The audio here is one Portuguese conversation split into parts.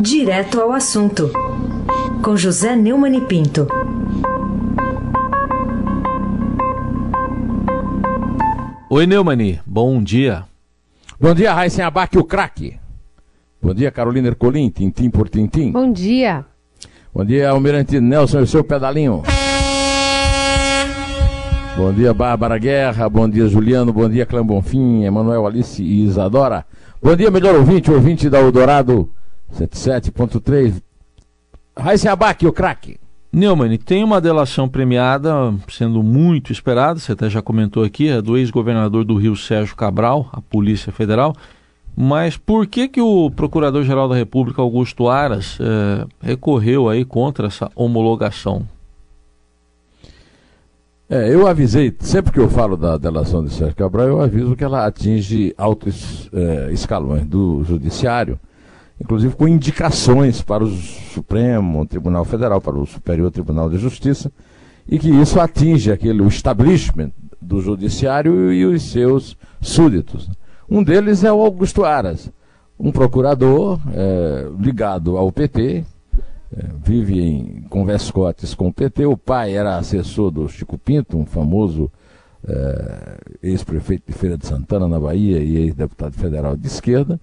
Direto ao assunto, com José Neumann e Pinto. Oi, Neumani, bom dia. Bom dia, Raíssen Abac, o craque. Bom dia, Carolina Ercolim, tintim por tintim. Bom dia. Bom dia, Almirante Nelson e o seu pedalinho. Bom dia, Bárbara Guerra. Bom dia, Juliano. Bom dia, Clã Bonfim, Emanuel Alice e Isadora. Bom dia, melhor ouvinte, ouvinte da Eldorado 77.3. Raíssen Abac, o craque. Neumann, tem uma delação premiada sendo muito esperada, você até já comentou aqui, é do ex-governador do Rio, Sérgio Cabral, a Polícia Federal. Mas por que que o Procurador-Geral da República, Augusto Aras, é, recorreu aí contra essa homologação? É, eu avisei, sempre que eu falo da delação de Sérgio Cabral, eu aviso que ela atinge altos é, escalões do judiciário inclusive com indicações para o Supremo Tribunal Federal, para o Superior Tribunal de Justiça, e que isso atinge aquele, o establishment do judiciário e os seus súditos. Um deles é o Augusto Aras, um procurador é, ligado ao PT, é, vive em converscotes com o PT. O pai era assessor do Chico Pinto, um famoso é, ex-prefeito de Feira de Santana, na Bahia, e ex-deputado federal de esquerda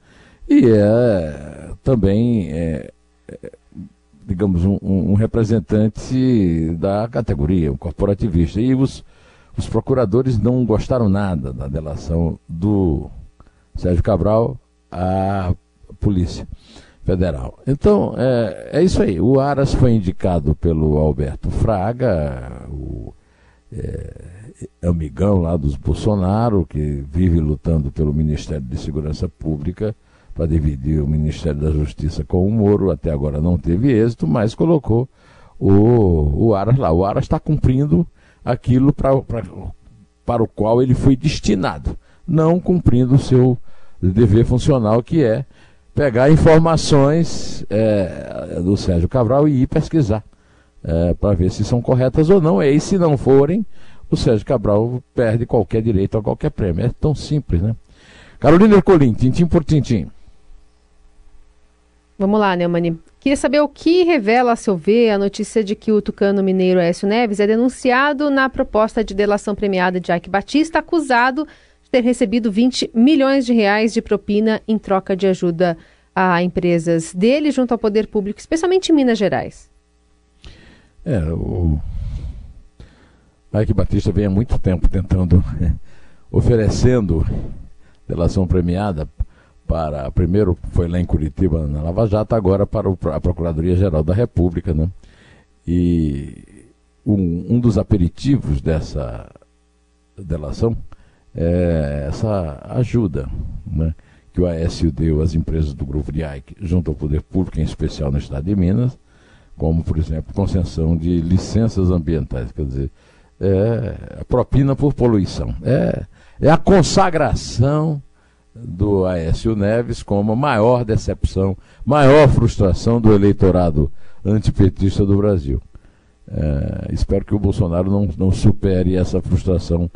e é também, é, é, digamos, um, um, representante da categoria, um corporativista. E os, os procuradores não gostaram nada da delação do Sérgio Cabral à Polícia Federal. Então, é, é isso aí. O Aras foi indicado pelo Alberto Fraga, o é, amigão lá dos Bolsonaro, que vive lutando pelo Ministério de Segurança Pública para dividir o Ministério da Justiça com o Moro, até agora não teve êxito, mas colocou o, o Aras lá. O Aras está cumprindo aquilo pra, pra, para o qual ele foi destinado, não cumprindo o seu dever funcional, que é pegar informações é, do Sérgio Cabral e ir pesquisar é, para ver se são corretas ou não. E se não forem, o Sérgio Cabral perde qualquer direito a qualquer prêmio. É tão simples, né? Carolina Ercolim, tintim por tintim. Vamos lá, Neumani. Queria saber o que revela, a seu ver, a notícia de que o tucano mineiro Écio Neves é denunciado na proposta de delação premiada de Ike Batista, acusado de ter recebido 20 milhões de reais de propina em troca de ajuda a empresas dele junto ao poder público, especialmente em Minas Gerais. É, o Ike Batista vem há muito tempo tentando, oferecendo delação premiada para. Primeiro foi lá em Curitiba, na Lava Jato, agora para a Procuradoria-Geral da República. Né? E um, um dos aperitivos dessa delação é essa ajuda né, que o Aécio deu às empresas do Grupo de Ike, junto ao Poder Público, em especial no Estado de Minas, como, por exemplo, concessão de licenças ambientais, quer dizer, é a propina por poluição. É, é a consagração do Aécio Neves como a maior decepção, maior frustração do eleitorado antipetista do Brasil. É, espero que o Bolsonaro não, não supere essa frustração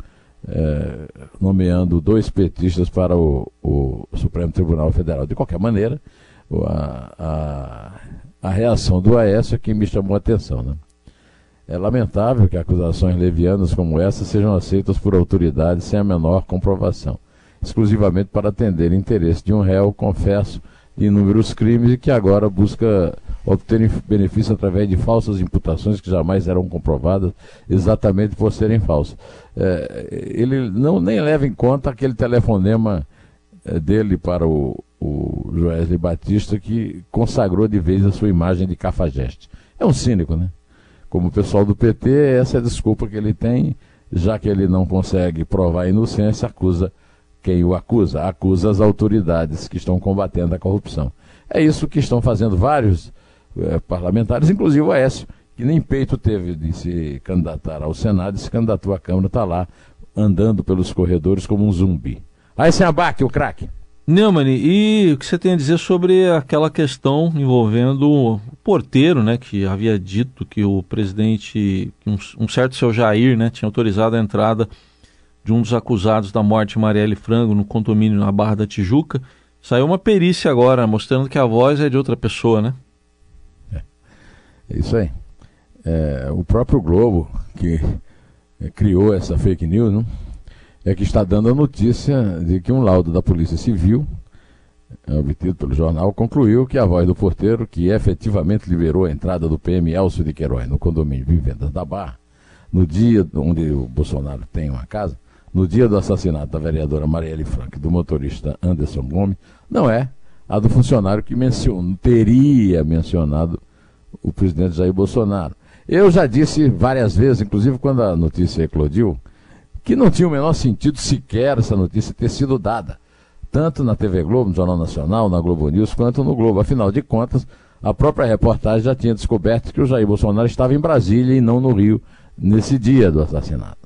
é, nomeando dois petistas para o, o, Supremo Tribunal Federal. De qualquer maneira, a, a, a reação do Aécio é que me chamou a atenção. Né? É lamentável que acusações levianas como essa sejam aceitas por autoridades sem a menor comprovação exclusivamente para atender interesse de um réu, confesso, de inúmeros crimes e que agora busca obter benefício através de falsas imputações que jamais eram comprovadas exatamente por serem falsas. É, ele não nem leva em conta aquele telefonema é, dele para o, o Joesley Batista que consagrou de vez a sua imagem de cafajeste. É um cínico, né? Como o pessoal do PT, essa é a desculpa que ele tem, já que ele não consegue provar a inocência, acusa quem o acusa? Acusa as autoridades que estão combatendo a corrupção. É isso que estão fazendo vários é, parlamentares, inclusive o Aécio, que nem peito teve de se candidatar ao Senado e se candidatou à Câmara, está lá andando pelos corredores como um zumbi. Aí sem abaque, o craque. Neumann, e o que você tem a dizer sobre aquela questão envolvendo o porteiro, né, que havia dito que o presidente, um, um certo seu Jair, né, tinha autorizado a entrada de um dos acusados da morte de Marielle Frango no condomínio na Barra da Tijuca Saiu uma perícia agora mostrando que a voz é de outra pessoa, né? É, é isso aí. É, o próprio Globo, que é, criou essa fake news, não? é que está dando a notícia de que um laudo da Polícia Civil, é, obtido pelo jornal, concluiu que a voz do porteiro, que efetivamente liberou a entrada do PM Elcio de Queiroz no condomínio Vivendas da Barra, no dia onde o Bolsonaro tem uma casa, no dia do assassinato da vereadora Marielle Franco do motorista Anderson Gomes, não é a do funcionário que mencionou, teria mencionado o presidente Jair Bolsonaro. Eu já disse várias vezes, inclusive quando a notícia eclodiu, que não tinha o menor sentido sequer essa notícia ter sido dada, tanto na TV Globo, no Jornal Nacional, na Globo News, quanto no Globo. Afinal de contas, a própria reportagem já tinha descoberto que o Jair Bolsonaro estava em Brasília e não no Rio nesse dia do assassinato.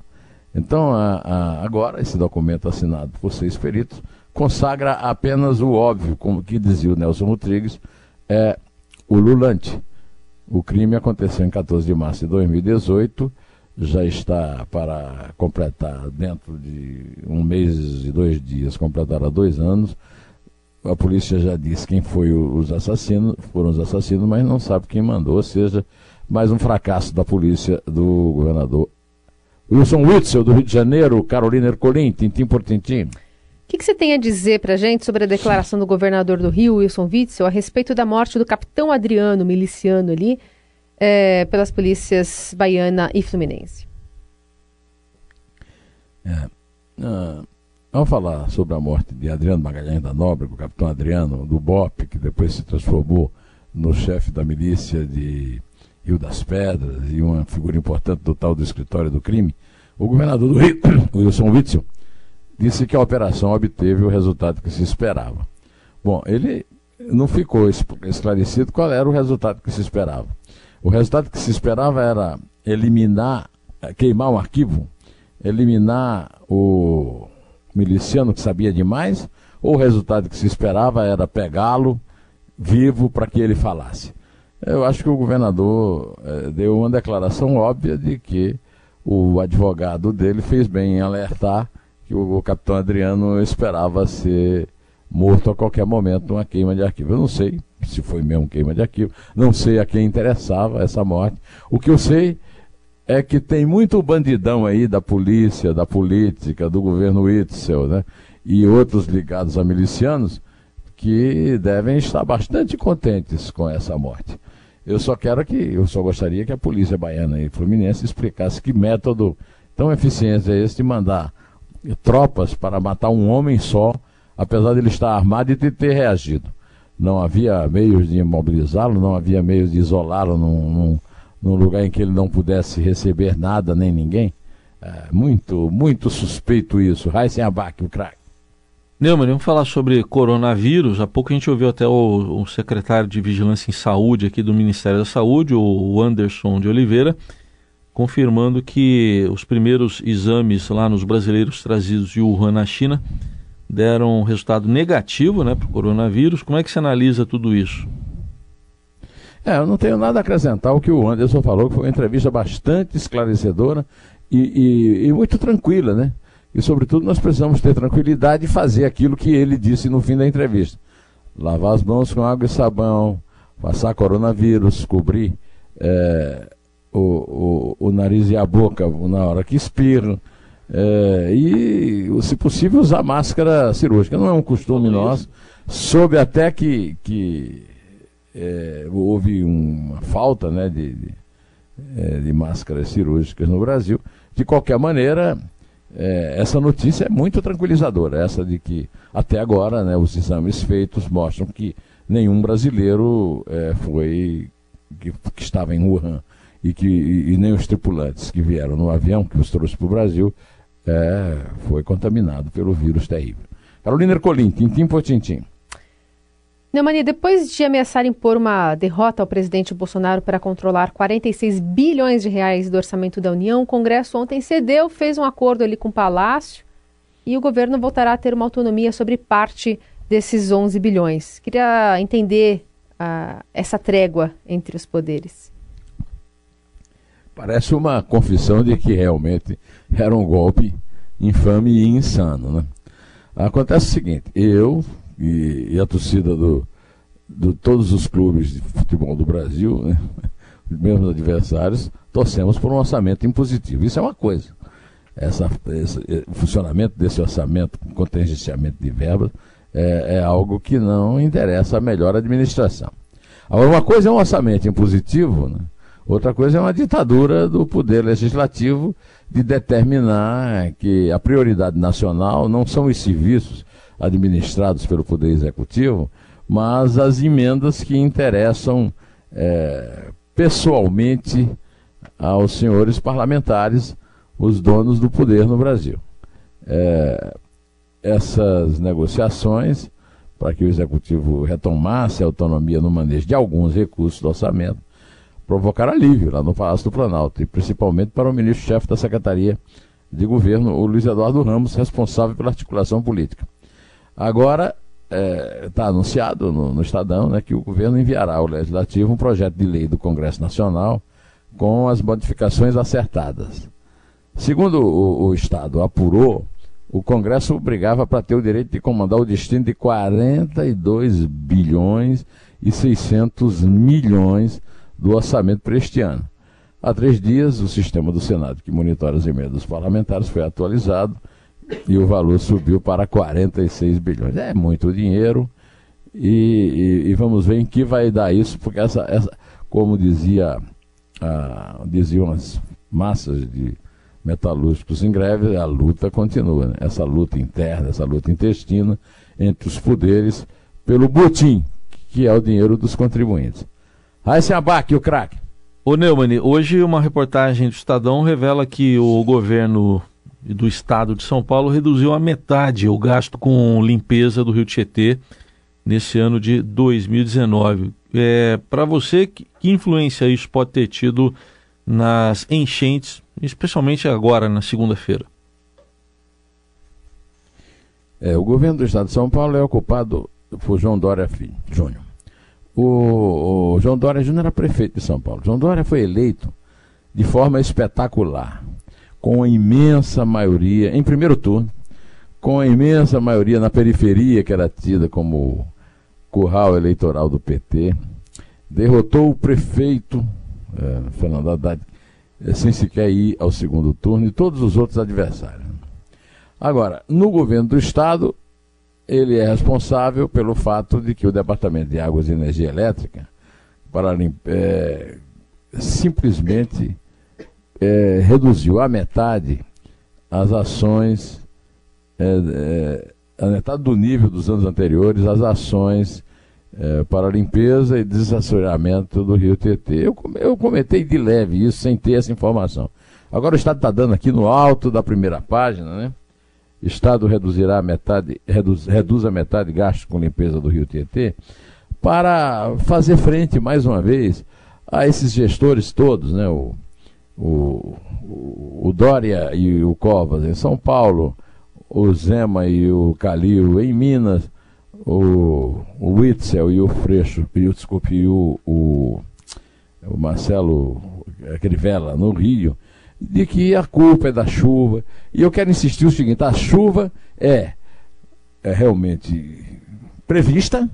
Então, a, a, agora, esse documento assinado por seis peritos consagra apenas o óbvio, como que dizia o Nelson Rodrigues, é o lulante. O crime aconteceu em 14 de março de 2018 já está para completar dentro de um mês e dois dias, completará dois anos. A polícia já disse quem foi os assassinos, foram os assassinos, mas não sabe quem mandou, ou seja, mais um fracasso da polícia do governador Wilson Witzel, do Rio de Janeiro, Carolina Ercolim, tintim por tintim. O que, que, você tem a dizer para a gente sobre a declaração do governador do Rio, Wilson Witzel, a respeito da morte do capitão Adriano, miliciano ali, é, pelas polícias baiana e fluminense. É, uh, vamos falar sobre a morte de Adriano Magalhães da Nóbrega, o capitão Adriano do BOP, que depois se transformou no chefe da milícia de Rio das Pedras e uma figura importante do tal do escritório do crime. O governador do Rio, Wilson Witzel, disse que a operação obteve o resultado que se esperava. Bom, ele não ficou esclarecido qual era o resultado que se esperava. O resultado que se esperava era eliminar, eh, queimar um arquivo, eliminar o miliciano que sabia demais, ou o resultado que se esperava era pegá-lo vivo para que ele falasse. Eu acho que o governador eh, deu uma declaração óbvia de que o advogado dele fez bem em alertar que o, capitão Adriano esperava ser morto a qualquer momento numa queima de arquivo. Eu não sei se foi mesmo queima de arquivo, não sei a quem interessava essa morte. O que eu sei é que tem muito bandidão aí da polícia, da política, do governo Witzel, né? E outros ligados a milicianos que devem estar bastante contentes com essa morte. Eu só quero que, eu só gostaria que a polícia baiana e fluminense explicasse que método tão eficiente é esse de mandar tropas para matar um homem só, apesar de ele estar armado e de ter reagido não havia meios de imobilizá-lo, não havia meios de isolá-lo num, num, num, lugar em que ele não pudesse receber nada nem ninguém. É, muito, muito suspeito isso. Abac, o craque. Neumann, vamos falar sobre coronavírus. Há pouco a gente ouviu até o, o, secretário de Vigilância em Saúde aqui do Ministério da Saúde, o Anderson de Oliveira, confirmando que os primeiros exames lá nos brasileiros trazidos de Wuhan, na China, deram um resultado negativo né, para o coronavírus. Como é que você analisa tudo isso? É, eu não tenho nada a acrescentar o que o Anderson falou, que foi uma entrevista bastante esclarecedora e, e, e muito tranquila, né? E, sobretudo, nós precisamos ter tranquilidade e fazer aquilo que ele disse no fim da entrevista. Lavar as mãos com água e sabão, passar coronavírus, cobrir é, o, o, o, nariz e a boca na hora que espirram, é, e, se possível, usar máscara cirúrgica. Não é um costume nosso. Soube até que, que é, houve uma falta né, de, de, é, de, máscaras cirúrgicas no Brasil. De qualquer maneira, é, essa notícia é muito tranquilizadora. Essa de que, até agora, né, os exames feitos mostram que nenhum brasileiro é, foi que, que, estava em Wuhan e, que, e, e nem os tripulantes que vieram no avião que os trouxe para o Brasil é, foi contaminado pelo vírus terrível. Carolina Ercolim, tintim por tintim. Neumani, depois de ameaçar impor uma derrota ao presidente Bolsonaro para controlar 46 bilhões de reais do orçamento da União, o Congresso ontem cedeu, fez um acordo ali com o Palácio e o governo voltará a ter uma autonomia sobre parte desses 11 bilhões. Queria entender uh, essa trégua entre os poderes. Parece uma confissão de que realmente era um golpe infame e insano. Né? Acontece o seguinte: eu, e, e a torcida do, de todos os clubes de futebol do Brasil, né, os mesmos adversários, torcemos por um orçamento impositivo. Isso é uma coisa. Essa, esse, o funcionamento desse orçamento, contingenciamento de verbas, é, é, algo que não interessa a melhor administração. Agora, uma coisa é um orçamento impositivo, né? outra coisa é uma ditadura do poder legislativo de determinar que a prioridade nacional não são os serviços administrados pelo Poder Executivo, mas as emendas que interessam é, pessoalmente aos senhores parlamentares, os donos do poder no Brasil. É, essas negociações, para que o Executivo retomasse a autonomia no manejo de alguns recursos do orçamento, provocaram alívio lá no Palácio do Planalto, e principalmente para o ministro-chefe da Secretaria de Governo, o Luiz Eduardo Ramos, responsável pela articulação política. Agora, está é, tá anunciado no, no, Estadão né, que o governo enviará ao Legislativo um projeto de lei do Congresso Nacional com as modificações acertadas. Segundo o, o Estado apurou, o Congresso obrigava para ter o direito de comandar o destino de 42 bilhões e 600 milhões do orçamento para este ano. Há três dias, o sistema do Senado, que monitora as emendas parlamentares, foi atualizado e o valor subiu para 46 bilhões. É muito dinheiro e, e, e vamos ver em que vai dar isso, porque essa, essa como dizia, ah, diziam as massas de metalúrgicos em greve, a luta continua. Né? Essa luta interna, essa luta intestina entre os poderes pelo botim, que é o dinheiro dos contribuintes. Aí se abaque o craque. Ô Neumann, hoje uma reportagem do Estadão revela que o governo do estado de São Paulo reduziu a metade o gasto com limpeza do Rio Tietê nesse ano de 2019. É, Para você, que, influência isso pode ter tido nas enchentes, especialmente agora, na segunda-feira? É, o governo do estado de São Paulo é ocupado por João Dória Júnior. O, o João Dória Júnior era prefeito de São Paulo. João Dória foi eleito de forma espetacular com a imensa maioria, em primeiro turno, com a imensa maioria na periferia, que era tida como curral eleitoral do PT, derrotou o prefeito, é, Fernando Haddad, é, sem sequer ir ao segundo turno, e todos os outros adversários. Agora, no governo do Estado, ele é responsável pelo fato de que o Departamento de Águas e Energia Elétrica, para é, simplesmente é, reduziu a metade as ações, é, é, a metade do nível dos anos anteriores, as ações é, para limpeza e desassoreamento do rio Tietê. Eu, eu comentei de leve isso, sem ter essa informação. Agora o Estado está dando aqui no alto da primeira página, né? Estado reduzirá a metade, reduz, reduz a metade de gastos com limpeza do rio Tietê, para fazer frente, mais uma vez, a esses gestores todos, né? O, o, o, Dória e o Covas em São Paulo, o Zema e o Calil em Minas, o, o Witzel e o Freixo, e, desculpe, e o, o, o Marcelo Crivella no Rio, de que a culpa é da chuva. E eu quero insistir o seguinte: a chuva é, é realmente prevista,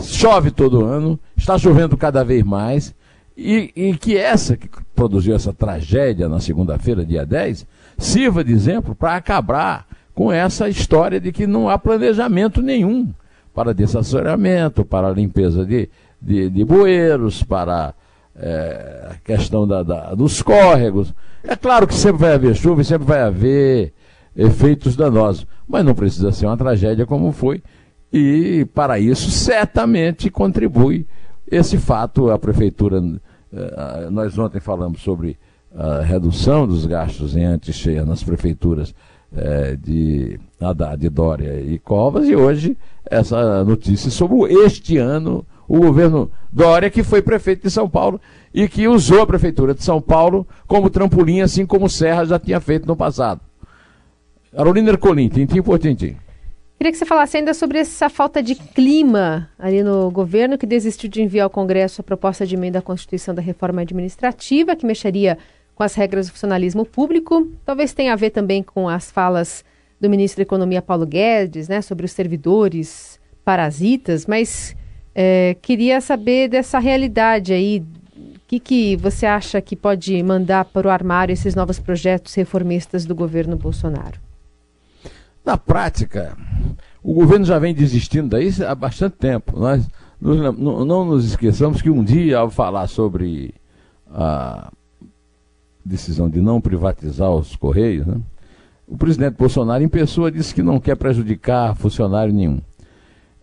chove todo ano, está chovendo cada vez mais, e, e que essa que produziu essa tragédia na segunda-feira, dia 10, sirva de exemplo para acabar com essa história de que não há planejamento nenhum para desassoreamento, para limpeza de, de, de bueiros, para é, a questão da, da, dos córregos. É claro que sempre vai haver chuva e sempre vai haver efeitos danosos, mas não precisa ser uma tragédia como foi, e para isso certamente contribui esse fato. A prefeitura nós ontem falamos sobre a redução dos gastos em antes-cheia nas prefeituras uh, de Haddad, Dória e Covas, e hoje essa notícia sobre este ano o governo Dória, que foi prefeito de São Paulo e que usou a prefeitura de São Paulo como trampolim, assim como Serra já tinha feito no passado. Carolina Ercolim, tintim por tintim. Queria que você falasse ainda sobre essa falta de clima ali no governo, que desistiu de enviar ao Congresso a proposta de emenda à Constituição da reforma administrativa, que mexeria com as regras do funcionalismo público. Talvez tenha a ver também com as falas do ministro da Economia Paulo Guedes, né, sobre os servidores parasitas, mas é, queria saber dessa realidade aí. O que, que você acha que pode mandar para o armário esses novos projetos reformistas do governo Bolsonaro? Na prática, o governo já vem desistindo daí há bastante tempo. Nós não, não nos esqueçamos que um dia, ao falar sobre a decisão de não privatizar os Correios, né, o presidente Bolsonaro, em pessoa, disse que não quer prejudicar funcionário nenhum.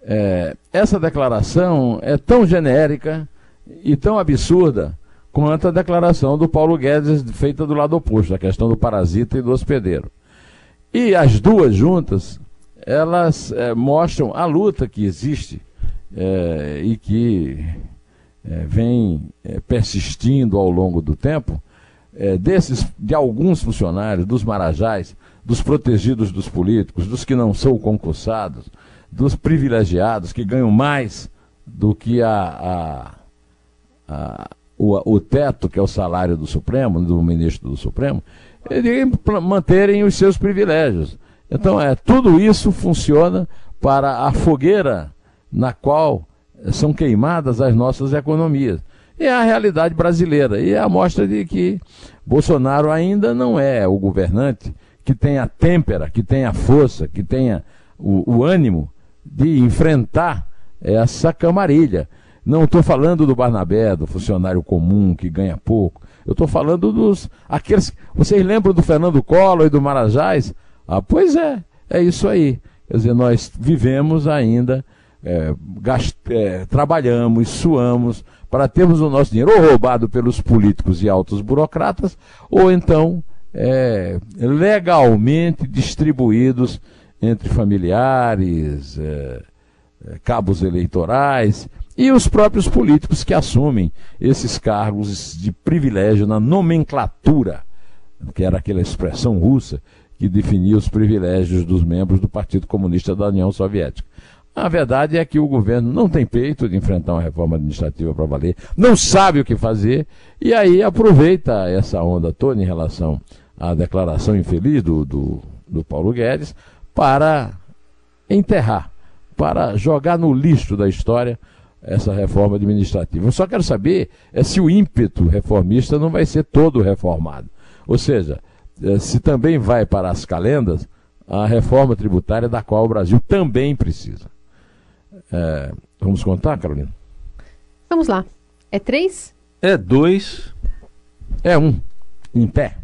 É, essa declaração é tão genérica e tão absurda quanto a declaração do Paulo Guedes feita do lado oposto, a questão do parasita e do hospedeiro. E as duas juntas, elas é, mostram a luta que existe é, e que é, vem persistindo ao longo do tempo, desses, de alguns funcionários, dos marajás, dos protegidos dos políticos, dos que não são concursados, dos privilegiados que ganham mais do que a, a, a o, o, teto, que é o salário do Supremo, do ministro do Supremo, de manterem os seus privilégios. Então, é, tudo isso funciona para a fogueira na qual são queimadas as nossas economias. É a realidade brasileira. E é a mostra de que Bolsonaro ainda não é o governante que tenha a têmpera, que tenha a força, que tenha o, o ânimo de enfrentar essa camarilha. Não estou falando do Barnabé, do funcionário comum que ganha pouco. Eu estou falando dos. aqueles. Vocês lembram do Fernando Collor e do Marajás? Ah, pois é, é isso aí. Quer dizer, nós vivemos ainda, é, gast, é, trabalhamos, suamos para termos o nosso dinheiro ou roubado pelos políticos e altos burocratas, ou então é, legalmente distribuídos entre familiares, é, cabos eleitorais e os próprios políticos que assumem esses cargos de privilégio na nomenclatura, que era aquela expressão russa que definia os privilégios dos membros do Partido Comunista da União Soviética. A verdade é que o governo não tem peito de enfrentar uma reforma administrativa para valer, não sabe o que fazer, e aí aproveita essa onda toda em relação à declaração infeliz do, do, do Paulo Guedes para enterrar, para jogar no lixo da história essa reforma administrativa. Eu só quero saber é se o ímpeto reformista não vai ser todo reformado. Ou seja, é, se também vai para as calendas a reforma tributária da qual o Brasil também precisa. É, vamos contar, Carolina? Vamos lá. É três? É dois. É um. Em pé.